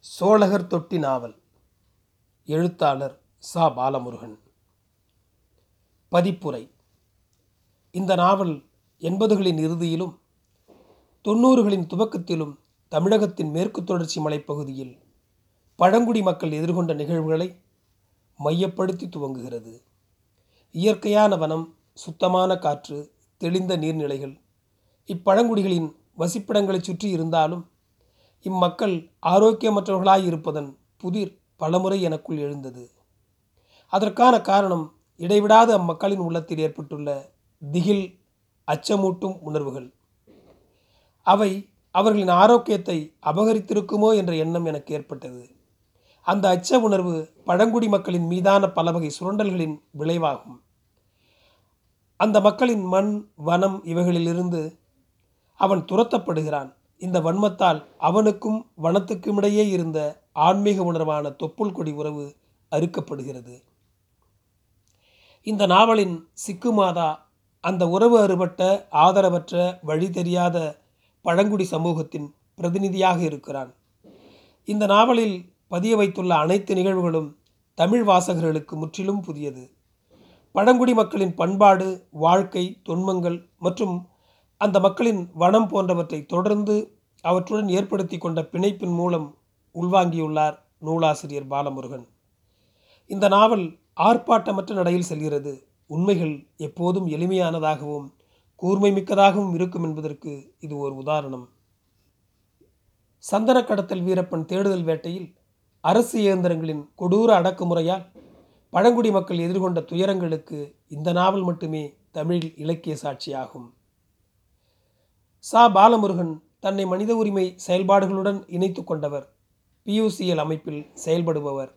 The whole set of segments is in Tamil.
சோழகர் தொட்டி நாவல். எழுத்தாளர் சா. பாலமுருகன். பதிப்புரை. இந்த நாவல் எண்பதுகளின் இறுதியிலும் தொண்ணூறுகளின் துவக்கத்திலும் தமிழகத்தின் மேற்கு தொடர்ச்சி மலைப்பகுதியில் பழங்குடி மக்கள் எதிர்கொண்ட நிகழ்வுகளை மையப்படுத்தி துவங்குகிறது. இயற்கையான வனம் சுத்தமான காற்று தெளிந்த நீர்நிலைகள் இப்பழங்குடிகளின் வசிப்பிடங்களைச் சுற்றி இருந்தாலும் இம்மக்கள் ஆரோக்கியமற்றவர்களாய் இருப்பதன் புதிர் பலமுறை எனக்குள் எழுந்தது. அதற்கான காரணம் இடைவிடாத அம்மக்களின் உள்ளத்தில் ஏற்பட்டுள்ள திகில் அச்சமூட்டும் உணர்வுகள். அவை அவர்களின் ஆரோக்கியத்தை அபகரித்திருக்குமோ என்ற எண்ணம் எனக்கு ஏற்பட்டது. அந்த அச்ச உணர்வு பழங்குடி மக்களின் மீதான பல வகை சுரண்டல்களின் விளைவாகும். அந்த மக்களின் மண் வனம் இவைகளிலிருந்து அவன் துரத்தப்படுகிறான். இந்த வன்மத்தால் அவனுக்கும் வனத்துக்குமிடையே இருந்த ஆன்மீக உணர்வான தொப்புள் கொடி உறவு அறுக்கப்படுகிறது. இந்த நாவலின் சிக்கு மாதா அந்த உறவு அறுபட்ட ஆதரவற்ற வழி தெரியாத பழங்குடி சமூகத்தின் பிரதிநிதியாக இருக்கிறான். இந்த நாவலில் பதிய வைத்துள்ள அனைத்து நிகழ்வுகளும் தமிழ் வாசகர்களுக்கு முற்றிலும் புதியது. பழங்குடி மக்களின் பண்பாடு வாழ்க்கை தொன்மங்கள் மற்றும் அந்த மக்களின் வனம் போன்றவற்றை தொடர்ந்து அவற்றுடன் ஏற்படுத்தி கொண்ட பிணைப்பின் மூலம் உள்வாங்கியுள்ளார் நூலாசிரியர் பாலமுருகன். இந்த நாவல் ஆர்ப்பாட்டமற்ற நடையில் செல்கிறது. உண்மைகள் எப்போதும் எளிமையானதாகவும் கூர்மை மிக்கதாகவும் இருக்கும் என்பதற்கு இது ஒரு உதாரணம். சந்தன கடத்தல் வீரப்பன் தேடுதல் வேட்டையில் அரசு இயந்திரங்களின் கொடூர அடக்குமுறையால் பழங்குடி மக்கள் எதிர்கொண்ட துயரங்களுக்கு இந்த நாவல் மட்டுமே தமிழில் இலக்கிய சாட்சியாகும். சா. பாலமுருகன் தன்னை மனித உரிமை செயல்பாடுகளுடன் இணைத்து கொண்டவர். பியூசிஎல் அமைப்பில் செயல்படுபவர்.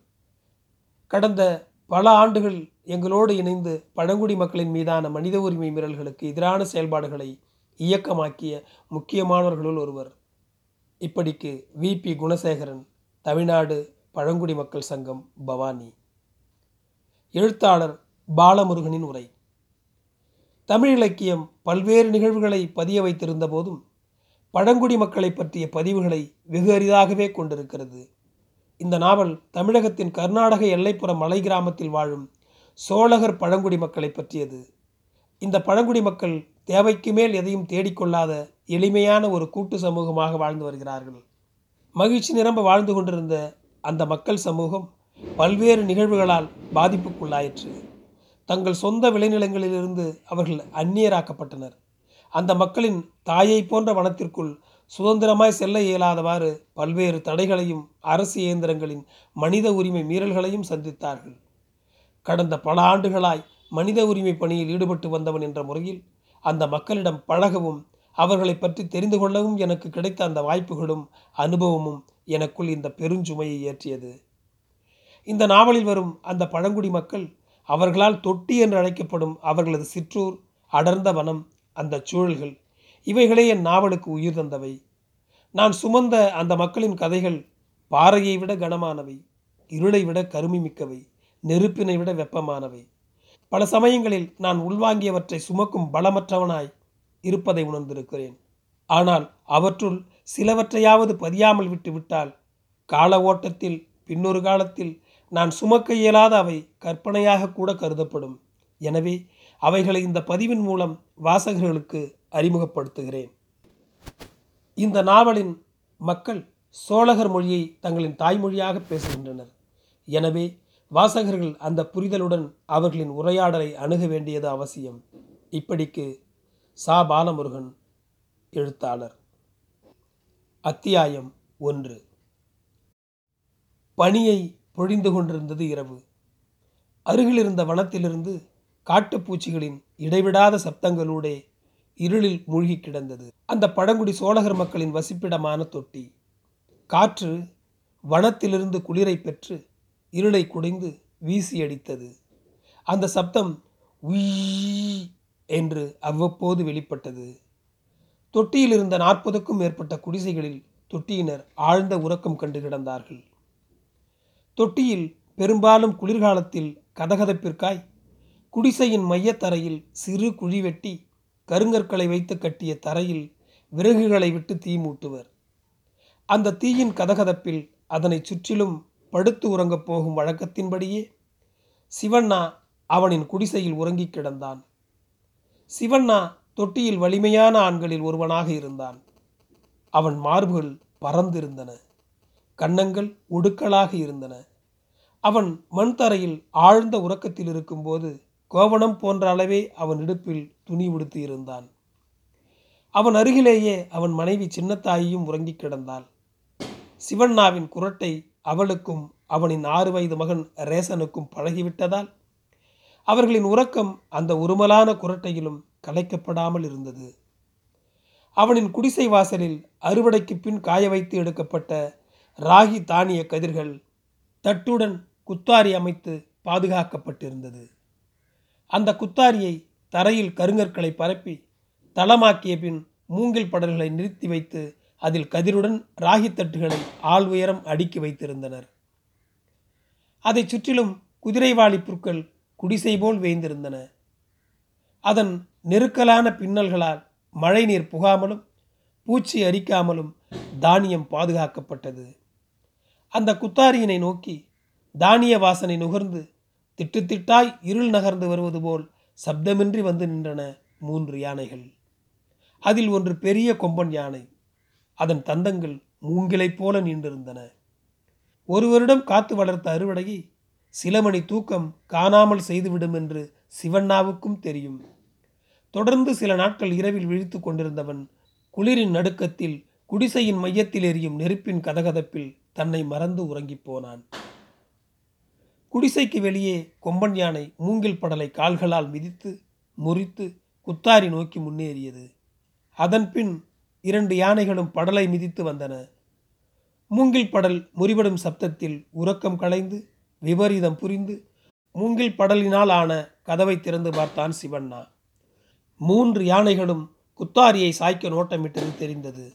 கடந்த பல ஆண்டுகள் எங்களோடு இணைந்து பழங்குடி மக்களின் மீதான மனித உரிமை மீறல்களுக்கு எதிரான செயல்பாடுகளை இயக்கமாக்கிய முக்கியமானவர்களுள் ஒருவர். இப்படிக்கு வி. பி. குணசேகரன் தமிழ்நாடு பழங்குடி மக்கள் சங்கம் பவானி. எழுத்தாளர் பாலமுருகனின் உரை. தமிழ் இலக்கியம் பல்வேறு நிகழ்வுகளை பதிய வைத்திருந்த போதும் பழங்குடி மக்களை பற்றிய பதிவுகளை வெகு அரிதாகவே கொண்டிருக்கிறது. இந்த நாவல் தமிழகத்தின் கர்நாடக எல்லைப்புற மலை கிராமத்தில் வாழும் சோழகர் பழங்குடி மக்களை பற்றியது. இந்த பழங்குடி மக்கள் தேவைக்கு மேல் எதையும் தேடிக்கொள்ளாத எளிமையான ஒரு கூட்டு சமூகமாக வாழ்ந்து வருகிறார்கள். மகிழ்ச்சி நிரம்ப வாழ்ந்து கொண்டிருந்த அந்த மக்கள் சமூகம் பல்வேறு நிகழ்வுகளால் பாதிப்புக்குள்ளாயிற்று. தங்கள் சொந்த விளைநிலங்களிலிருந்து அவர்கள் அந்நியராக்கப்பட்டனர். அந்த மக்களின் தாயை போன்ற வனத்திற்குள் சுதந்திரமாய் செல்ல இயலாதவாறு பல்வேறு தடைகளையும் அரசு இயந்திரங்களின் மனித உரிமை மீறல்களையும் சந்தித்தார்கள். கடந்த பல ஆண்டுகளாய் மனித உரிமை பணியில் ஈடுபட்டு வந்தவன் என்ற முறையில் அந்த மக்களிடம் பழகவும் அவர்களை பற்றி தெரிந்து கொள்ளவும் எனக்கு கிடைத்த அந்த வாய்ப்புகளும் அனுபவமும் எனக்குள் இந்த பெருஞ்சுமையை ஏற்றியது. இந்த நாவலில் வரும் அந்த பழங்குடி மக்கள் அவர்களால் தொட்டி என்று அழைக்கப்படும் அவர்களது சிற்றூர் அடர்ந்த வனம் அந்த சூழல்கள். இவைகளே என் நாவலுக்கு உயிர் தந்தவை. நான் சுமந்த அந்த மக்களின் கதைகள் பாறையை விட கனமானவை இருளை விட கருமி மிக்கவை நெருப்பினை விட வெப்பமானவை. பல சமயங்களில் நான் உள்வாங்கியவற்றை சுமக்கும் பலமற்றவனாய் இருப்பதை உணர்ந்திருக்கிறேன். ஆனால் அவற்றுள் சிலவற்றையாவது பதியாமல் விட்டுவிட்டால் கால ஓட்டத்தில் பின்னொரு காலத்தில் நான் சுமக்க இயலாத அவை கற்பனையாக கூட கருதப்படும். எனவே அவைகளை இந்த பதிவின் மூலம் வாசகர்களுக்கு அறிமுகப்படுத்துகிறேன். இந்த நாவலின் மக்கள் சோழகர் மொழியை தங்களின் தாய்மொழியாக பேசுகின்றனர். எனவே வாசகர்கள் அந்த புரிதலுடன் அவர்களின் உரையாடலை அணுக வேண்டியது அவசியம். இப்படிக்கு சா. பாலமுருகன் எழுத்தாளர். அத்தியாயம் ஒன்று. பனியை பொழிந்து கொண்டிருந்தது இரவு. அருகிலிருந்த வனத்திலிருந்து காட்டுப்பூச்சிகளின் இடைவிடாத சப்தங்களூடே இருளில் மூழ்கி கிடந்தது. அந்த பழங்குடி சோழகர் மக்களின் வசிப்பிடமான தொட்டி. காற்று வனத்திலிருந்து குளிரை பெற்று இருளை குடைந்து வீசி அடித்தது. அந்த சப்தம் உய் என்று அவ்வப்போது வெளிப்பட்டது. தொட்டியில் இருந்த நாற்பதுக்கும் மேற்பட்ட குடிசைகளில் தொட்டியினர் ஆழ்ந்த உறக்கம் கண்டு கிடந்தார்கள். தொட்டியில் பெரும்பாலும் குளிர்காலத்தில் கதகதப்பிற்காய் குடிசையின் மையத்தரையில் சிறு குழி வெட்டி கருங்கற்களை வைத்து கட்டிய தரையில் விறகுகளை விட்டு தீ மூட்டுவர். அந்த தீயின் கதகதப்பில் அதனை சுற்றிலும் படுத்து உறங்கப் போகும் வழக்கத்தின்படியே சிவண்ணா அவனின் குடிசையில் உறங்கிக் கிடந்தான். சிவண்ணா தொட்டியில் வலிமையான ஆண்களில் ஒருவனாக இருந்தான். அவன் மார்புகள் பறந்திருந்தன. கன்னங்கள் ஒடுக்கலாக இருந்தன. அவன் மண் தரையில் ஆழ்ந்த உறக்கத்தில் இருக்கும்போது கோவணம் போன்ற அளவே அவன் இடுப்பில் துணி உடுத்தி இருந்தான். அவன் அருகிலேயே அவன் மனைவி சின்னத்தாயும் உறங்கிக் கிடந்தாள். சிவண்ணாவின் குரட்டை அவளுக்கும் அவனின் ஆறு வயது மகன் ரேசனுக்கும் பழகிவிட்டதால் அவர்களின் உறக்கம் அந்த உருமலான குரட்டையிலும் கலைக்கப்படாமல் இருந்தது. அவனின் குடிசை வாசலில் அறுவடைக்கு பின் காய வைத்து எடுக்கப்பட்ட ராகி தானிய கதிர்கள் தட்டுடன் குத்தாரி அமைத்து பாதுகாக்கப்பட்டிருந்தது. அந்த குத்தாரியை தரையில் கருங்கற்களை பரப்பி தளமாக்கிய பின் மூங்கில் படல்களை நிறுத்தி வைத்து அதில் கதிருடன் ராகி தட்டுகளை ஆள் உயரம் அடுக்கி வைத்திருந்தனர். அதைச் சுற்றிலும் குதிரைவாளி புற்கள் குடிசை போல் வேய்ந்திருந்தன. அதன் நெருக்கலான பின்னல்களால் மழைநீர் புகாமலும் பூச்சி அரிக்காமலும் தானியம் பாதுகாக்கப்பட்டது. அந்த குத்தாரியினை நோக்கி தானிய வாசனை நுகர்ந்து திட்டு திட்டாய் இருள் நகர்ந்து வருவது போல் சப்தமின்றி வந்து நின்றன மூன்று யானைகள். அதில் ஒன்று பெரிய கொம்பன் யானை. அதன் தந்தங்கள் மூங்கிலைப் போல நீண்டிருந்தன. ஒரு வருடம் காத்து வளர்த்த அறுவடையை சில மணி தூக்கம் காணாமல் செய்துவிடும் என்று சிவண்ணாவுக்கும் தெரியும். தொடர்ந்து சில நாட்கள் இரவில் விழித்து கொண்டிருந்தவன் குளிரின் நடுக்கத்தில் குடிசையின் மையத்தில் எரியும் நெருப்பின் கதகதப்பில் தன்னை மறந்து உறங்கிப் போனான். குடிசைக்கு வெளியே கொம்பன் யானை மூங்கில் படலை கால்களால் மிதித்து முறித்து குத்தாரி நோக்கி முன்னேறியது. அதன்பின் இரண்டு யானைகளும் படலை மிதித்து வந்தன. மூங்கில் படல் முறிபடும் சப்தத்தில் உறக்கம் களைந்து விபரீதம் புரிந்து மூங்கில் படலினால் ஆன கதவை திறந்து பார்த்தான் சிவண்ணா. மூன்று யானைகளும் குத்தாரியை சாய்க்க நோட்டமிட்டது தெரிந்தது.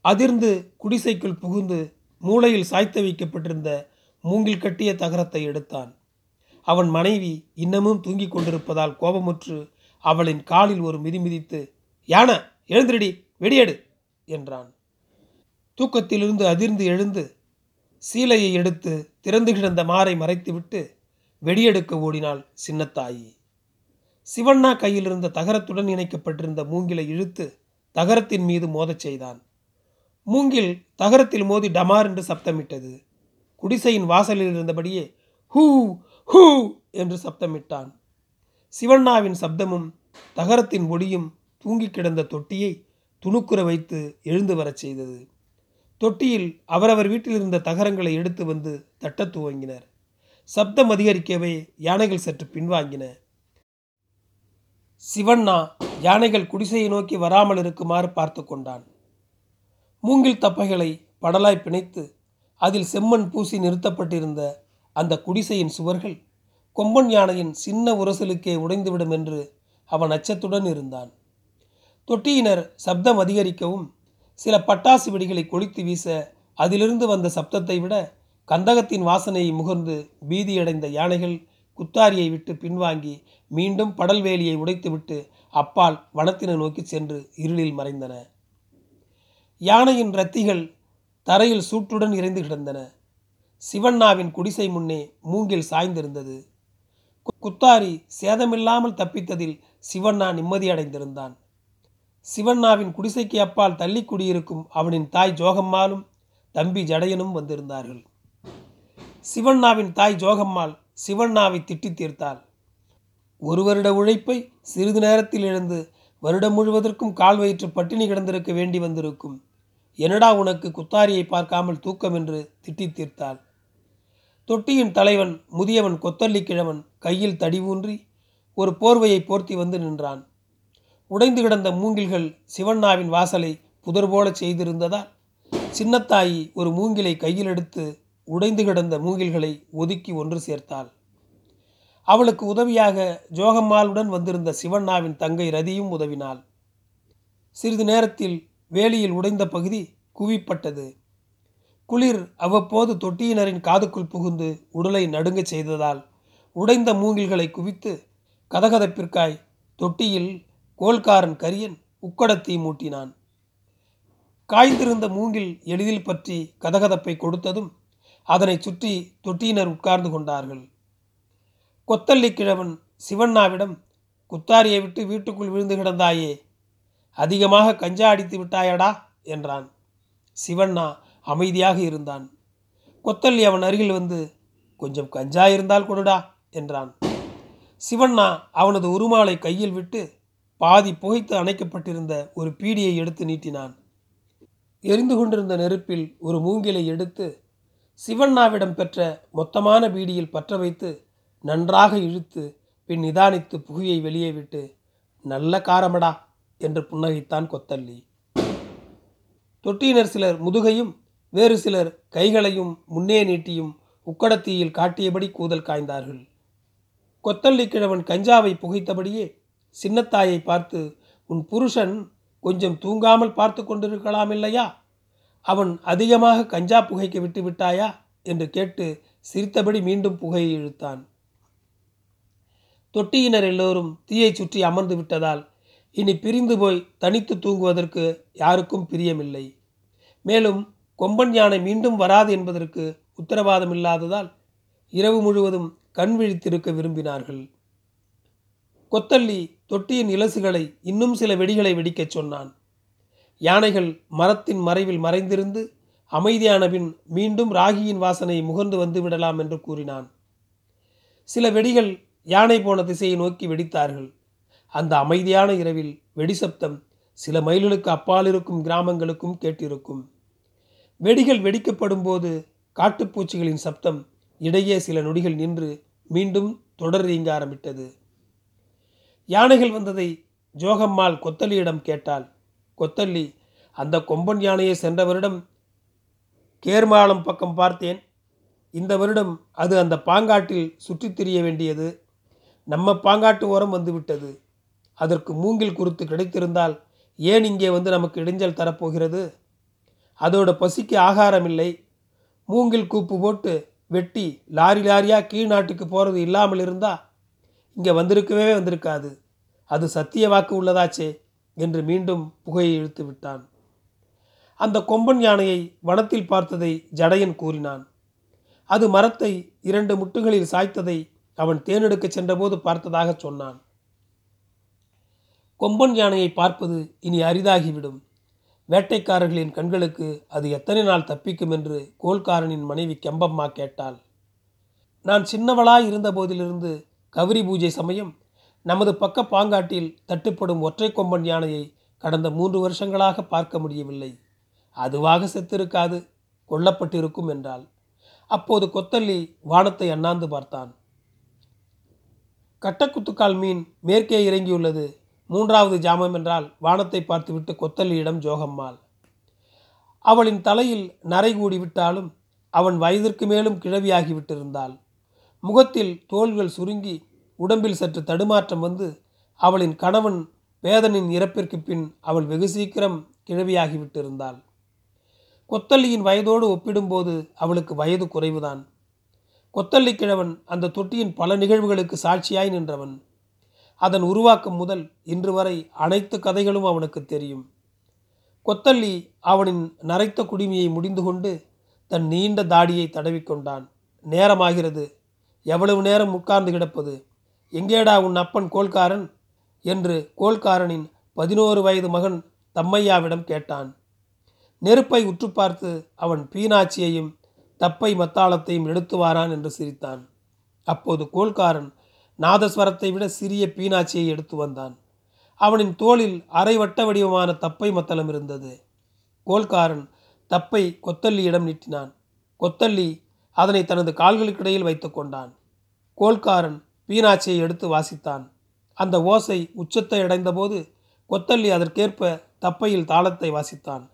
அதிர்ந்து குடிசைக்குள் புகுந்து மூளையில் சாய்த்து வைக்கப்பட்டிருந்த மூங்கில் கட்டிய தகரத்தை எடுத்தான். அவன் மனைவி இன்னமும் தூங்கிக் கொண்டிருப்பதால் கோபமுற்று அவளின் காலில் ஒரு மிதி மிதித்து யானை எழுந்திரடி வெடியெடு என்றான். தூக்கத்திலிருந்து அதிர்ந்து எழுந்து சீலையை எடுத்து திறந்து கிடந்த மாறை மறைத்துவிட்டு வெடியெடுக்க ஓடினாள் சின்னத்தாயி. சிவண்ணா கையில் இருந்த தகரத்துடன் இணைக்கப்பட்டிருந்த மூங்கிலை இழுத்து தகரத்தின் மீது மோதச் செய்தான். மூங்கில் தகரத்தில் மோதி டமார் என்று சப்தமிட்டது. குடிசையின் வாசலில் இருந்தபடியே ஹூ ஹூ என்று சப்தமிட்டான். சிவண்ணாவின் சப்தமும் தகரத்தின் ஒளியும் தூங்கி கிடந்த தொட்டியை துணுக்குற வைத்து எழுந்து வரச் செய்தது. தொட்டியில் அவரவர் வீட்டில் இருந்த தகரங்களை எடுத்து வந்து தட்டத் துவங்கினர். சப்தம் அதிகரிக்கவே யானைகள் சற்று பின்வாங்கின. சிவண்ணா யானைகள் குடிசையை நோக்கி வராமல் இருக்குமாறு பார்த்து கொண்டான். மூங்கில் தப்பைகளை படலாய் பிணைத்து அதில் செம்மண் பூசி நிறுத்தப்பட்டிருந்த அந்த குடிசையின் சுவர்கள் கொம்பன் யானையின் சின்ன உரசலுக்கே உடைந்துவிடும் என்று அவன் அச்சத்துடன் இருந்தான். தொட்டியினர் சப்தம் அதிகரிக்கவும் சில பட்டாசு வெடிகளை கொளித்து வீச அதிலிருந்து வந்த சப்தத்தை விட கந்தகத்தின் வாசனையை முகர்ந்து பீதியடைந்த யானைகள் குத்தாரியை விட்டு பின்வாங்கி மீண்டும் படல் வேலியை உடைத்துவிட்டு அப்பால் வனத்தினை நோக்கி சென்று இருளில் மறைந்தன. யானையின் ரத்திகள் தரையில் சூட்டுடன் இறைந்து கிடந்தன. சிவண்ணாவின் குடிசை முன்னே மூங்கில் சாய்ந்திருந்தது. குத்தாரி சேதமில்லாமல் தப்பித்ததில் சிவண்ணா நிம்மதியடைந்திருந்தான். சிவண்ணாவின் குடிசைக்கு அப்பால் தள்ளி குடியிருக்கும் அவனின் தாய் ஜோகம்மாளும் தம்பி ஜடையனும் வந்திருந்தார்கள். சிவண்ணாவின் தாய் ஜோகம்மாள் சிவண்ணாவை திட்டி தீர்த்தாள். ஒரு வருட உழைப்பை சிறிது நேரத்தில் எழுந்து வருடம் முழுவதற்கும் கால் வயிற்று பட்டினி கிடந்திருக்க வேண்டி வந்திருக்கும். என்னடா உனக்கு குத்தாரியை பார்க்காமல் தூக்கம் என்று திட்டி தீர்த்தாள். தொட்டியின் தலைவன் முதியவன் கொத்தல்லி கிழவன் கையில் தடி ஊன்றி ஒரு போர்வையை போர்த்தி வந்து நின்றான். உடைந்து கிடந்த மூங்கில்கள் சிவண்ணாவின் வாசலை புதர் போல செய்திருந்ததால் சின்னத்தாயி ஒரு மூங்கிலை கையில் எடுத்து உடைந்து கிடந்த மூங்கில்களை ஒதுக்கி ஒன்று சேர்த்தாள். அவளுக்கு உதவியாக ஜோகம்மாளுடன் வந்திருந்த சிவண்ணாவின் தங்கை ரதியும் உதவினாள். சிறிது நேரத்தில் வேலியில் உடைந்த பகுதி குவிப்பட்டது. குளிர் அவ்வப்போது தொட்டியினரின் காதுக்குள் புகுந்து உடலை நடுங்கச் செய்ததால் உடைந்த மூங்கில்களை குவித்து கதகதப்பிற்காய் தொட்டியில் கோல்காரன் கரியன் உக்கடத்தை மூட்டினான். காய்ந்திருந்த மூங்கில் எளிதில் பற்றி கதகதப்பை கொடுத்ததும் அதனை சுற்றி தொட்டியினர் உட்கார்ந்து கொண்டார்கள். கொத்தல்லி கிழவன் சிவண்ணாவிடம் குத்தாரியை விட்டு வீட்டுக்குள் விழுந்து கிடந்தாயே அதிகமாக கஞ்சா அடித்து விட்டாயடா என்றான். சிவண்ணா அமைதியாக இருந்தான். கொத்தல்லி அவன் அருகில் வந்து கொஞ்சம் கஞ்சா இருந்தால் கொடுடா என்றான். சிவண்ணா அவனது உருமாலை கையில் விட்டு பாதி புகைத்து அணைக்கப்பட்டிருந்த ஒரு பீடியை எடுத்து நீட்டினான். எரிந்து கொண்டிருந்த நெருப்பில் ஒரு மூங்கிலை எடுத்து சிவண்ணாவிடம் பெற்ற மொத்தமான பீடியில் பற்ற வைத்து நன்றாக இழுத்து பின் நிதானித்து புகையை வெளியே விட்டு நல்ல காரமடா என்று புன்னகைத்தான் கொத்தல்லி தொட்டியினர் சிலர் முதுகையும் வேறு சிலர் கைகளையும் முன்னே நீட்டியும் உக்கடத்தீயில் காட்டியபடி கூதல் காய்ந்தார்கள். கொத்தள்ளி கிழவன் கஞ்சாவை புகைத்தபடியே சின்னத்தாயை பார்த்து உன் புருஷன் கொஞ்சம் தூங்காமல் பார்த்து கொண்டிருக்கலாம் இல்லையா? அவன் அதிகமாக கஞ்சா புகைக்க விட்டு விட்டாயா? என்று கேட்டு சிரித்தபடி மீண்டும் புகையை இழுத்தான். தொட்டியினர் எல்லோரும் தீயை சுற்றி அமர்ந்து விட்டதால் இனி பிரிந்து போய் தனித்து தூங்குவதற்கு யாருக்கும் பிரியமில்லை. மேலும் கொம்பன் யானை மீண்டும் வராது என்பதற்கு உத்தரவாதம் இல்லாததால் இரவு முழுவதும் கண் விழித்திருக்க விரும்பினார்கள். கொத்தல்லி தொட்டியின் இலசுகளை இன்னும் சில வெடிகளை வெடிக்கச் சொன்னான். யானைகள் மரத்தின் மறைவில் மறைந்திருந்து அமைதியான பின் மீண்டும் ராகியின் வாசனை முகர்ந்து வந்து விடலாம் என்று கூறினான். சில வெடிகள் யானை போன திசையை நோக்கி வெடித்தார்கள். அந்த அமைதியான இரவில் வெடி சப்தம் சில மைல்களுக்கு அப்பால் இருக்கும் கிராமங்களுக்கும் கேட்டிருக்கும். வெடிகள் வெடிக்கப்படும் போது காட்டுப்பூச்சிகளின் சப்தம் இடையே சில நொடிகள் நின்று மீண்டும் தொடர் இயங்க ஆரம்பித்தது. யானைகள் வந்ததை ஜோகம்மாள் கொத்தல்லியிடம் கேட்டாள். கொத்தல்லி அந்த கொம்பன் யானையை சென்ற வருடம் கேர்மாளம் பக்கம் பார்த்தேன். இந்த வருடம் அது அந்த பாங்காட்டில் சுற்றித் திரிய வேண்டியது. நம்ம பாங்காட்டு ஓரம் வந்துவிட்டது. அதற்கு மூங்கில் குறுத்து கிடைத்திருந்தால் ஏன் இங்கே வந்து நமக்கு இடைஞ்சல் தரப்போகிறது? அதோட பசிக்கு ஆகாரம் இல்லை மூங்கில் கூப்பு போட்டு வெட்டி லாரி லாரியாக கீழ் நாட்டுக்கு போகிறது இல்லாமல் இருந்தால் இங்கே வந்திருக்கவே வந்திருக்காது. அது சத்திய வாக்கு உள்ளதாச்சே என்று மீண்டும் புகையை இழுத்து விட்டான். அந்த கொம்பன் யானையை வனத்தில் பார்த்ததை ஜடையன் கூறினான். அது மரத்தை இரண்டு முட்டுகளில் சாய்த்ததை அவன் தேனெடுக்க சென்றபோது பார்த்ததாக சொன்னான். கொம்பன் யானையை பார்ப்பது இனி அரிதாகிவிடும். வேட்டைக்காரர்களின் கண்களுக்கு அது எத்தனை நாள் தப்பிக்கும் என்று கோல்காரனின் மனைவி கெம்பம்மா கேட்டாள். நான் சின்னவளாய் இருந்த போதிலிருந்து பூஜை சமயம் நமது பக்க பாங்காட்டில் தட்டுப்படும் ஒற்றை கொம்பன் யானையை கடந்த மூன்று வருஷங்களாக பார்க்க முடியவில்லை. அதுவாக செத்திருக்காது கொல்லப்பட்டிருக்கும் என்றாள். அப்போது கொத்தல்லி வானத்தை அண்ணாந்து பார்த்தான். கட்டக்குத்துக்கால் மீன் மேற்கே இறங்கியுள்ளது. மூன்றாவது ஜாமம் என்றால் வானத்தை பார்த்துவிட்டு கொத்தல்லியிடம் ஜோகம்மாள் அவளின் தலையில் நரை கூடிவிட்டாலும் அவன் வயதிற்கு மேலும் கிழவியாகிவிட்டிருந்தாள். முகத்தில் தோள்கள் சுருங்கி உடம்பில் சற்று தடுமாற்றம் வந்து அவளின் கணவன் வேதனின் இறப்பிற்கு பின் அவள் வெகு சீக்கிரம் கிழவியாகிவிட்டிருந்தாள். கொத்தல்லியின் வயதோடு ஒப்பிடும்போது அவளுக்கு வயது குறைவுதான். கொத்தல்லி கிழவன் அந்த தொட்டியின் பல நிகழ்வுகளுக்கு சாட்சியாய் நின்றவன். அதன் உருவாக்கம் முதல் இன்று வரை அனைத்து கதைகளும் அவனுக்கு தெரியும். கொத்தல்லி அவனின் நரைத்த குடுமியை முடிந்து கொண்டு தன் நீண்ட தாடியை தடவிக்கொண்டான் நேரமாகிறது. எவ்வளவு நேரம் உட்கார்ந்து கிடப்பது? எங்கேடா உன் அப்பன் கோல்காரன்? என்று கோல்காரனின் பதினோரு வயது மகன் தம்மையாவிடம் கேட்டான். நெருப்பை உற்று பார்த்து அவன் பீனாட்சியையும் தப்பை மத்தாளத்தையும் எடுத்து வாரான் என்று சிரித்தான். அப்போது கோல்காரன் நாதஸ்வரத்தை விட சிறிய பீனாட்சியை எடுத்து வந்தான். அவனின் தோளில் அரை வட்ட வடிவமான தப்பை மத்தளம் இருந்தது. கோல்காரன் தப்பை கொத்தல்லியிடம் நீட்டினான். கொத்தல்லி அதனை தனது கால்களுக்கிடையில் வைத்து கொண்டான். கோல்காரன் பீனாட்சியை எடுத்து வாசித்தான். அந்த ஓசை உச்சத்தை அடைந்தபோது கொத்தல்லி அதற்கேற்ப தப்பையில் தாளத்தை வாசித்தான்.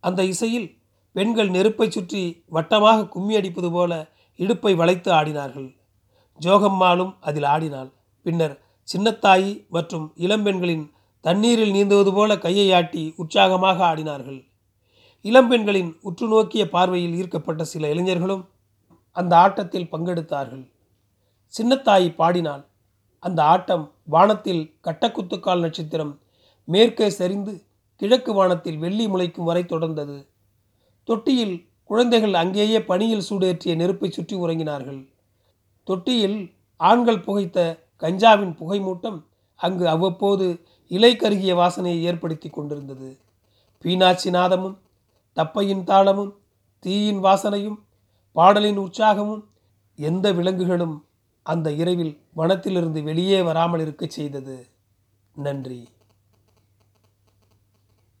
அந்த இசையில் பெண்கள் நெருப்பை சுற்றி வட்டமாக கும்மி அடிப்பது போல இடுப்பை வளைத்து ஆடினார்கள். ஜோகம்மாளும் அதில் ஆடினாள். பின்னர் சின்னத்தாயி மற்றும் இளம்பெண்களின் தண்ணீரில் நீந்துவது போல கையை ஆட்டி உற்சாகமாக ஆடினார்கள். இளம்பெண்களின் உற்று நோக்கிய பார்வையில் ஈர்க்கப்பட்ட சில இளைஞர்களும் அந்த ஆட்டத்தில் பங்கெடுத்தார்கள். சின்னத்தாயி பாடினாள். அந்த ஆட்டம் வானத்தில் கட்டக்குத்துக்கால் நட்சத்திரம் மேற்கே சரிந்து கிழக்கு வானத்தில் வெள்ளி முளைக்கும் வரை தொடர்ந்தது. தொட்டியில் குழந்தைகள் அங்கேயே பனியில் சூடேற்றிய நெருப்பை சுற்றி உறங்கினார்கள். தொட்டியில் ஆண்கள் புகைத்த கஞ்சாவின் புகைமூட்டம் அங்கு அவ்வப்போது இலை கருகிய வாசனையை ஏற்படுத்தி கொண்டிருந்தது. பீனாட்சி நாதமும் தப்பையின் தாளமும் தீயின் வாசனையும் பாடலின் உற்சாகமும் எந்த விலங்குகளும் அந்த இரவில் வனத்திலிருந்து வெளியே வராமல் இருக்கச் செய்தது. நன்றி.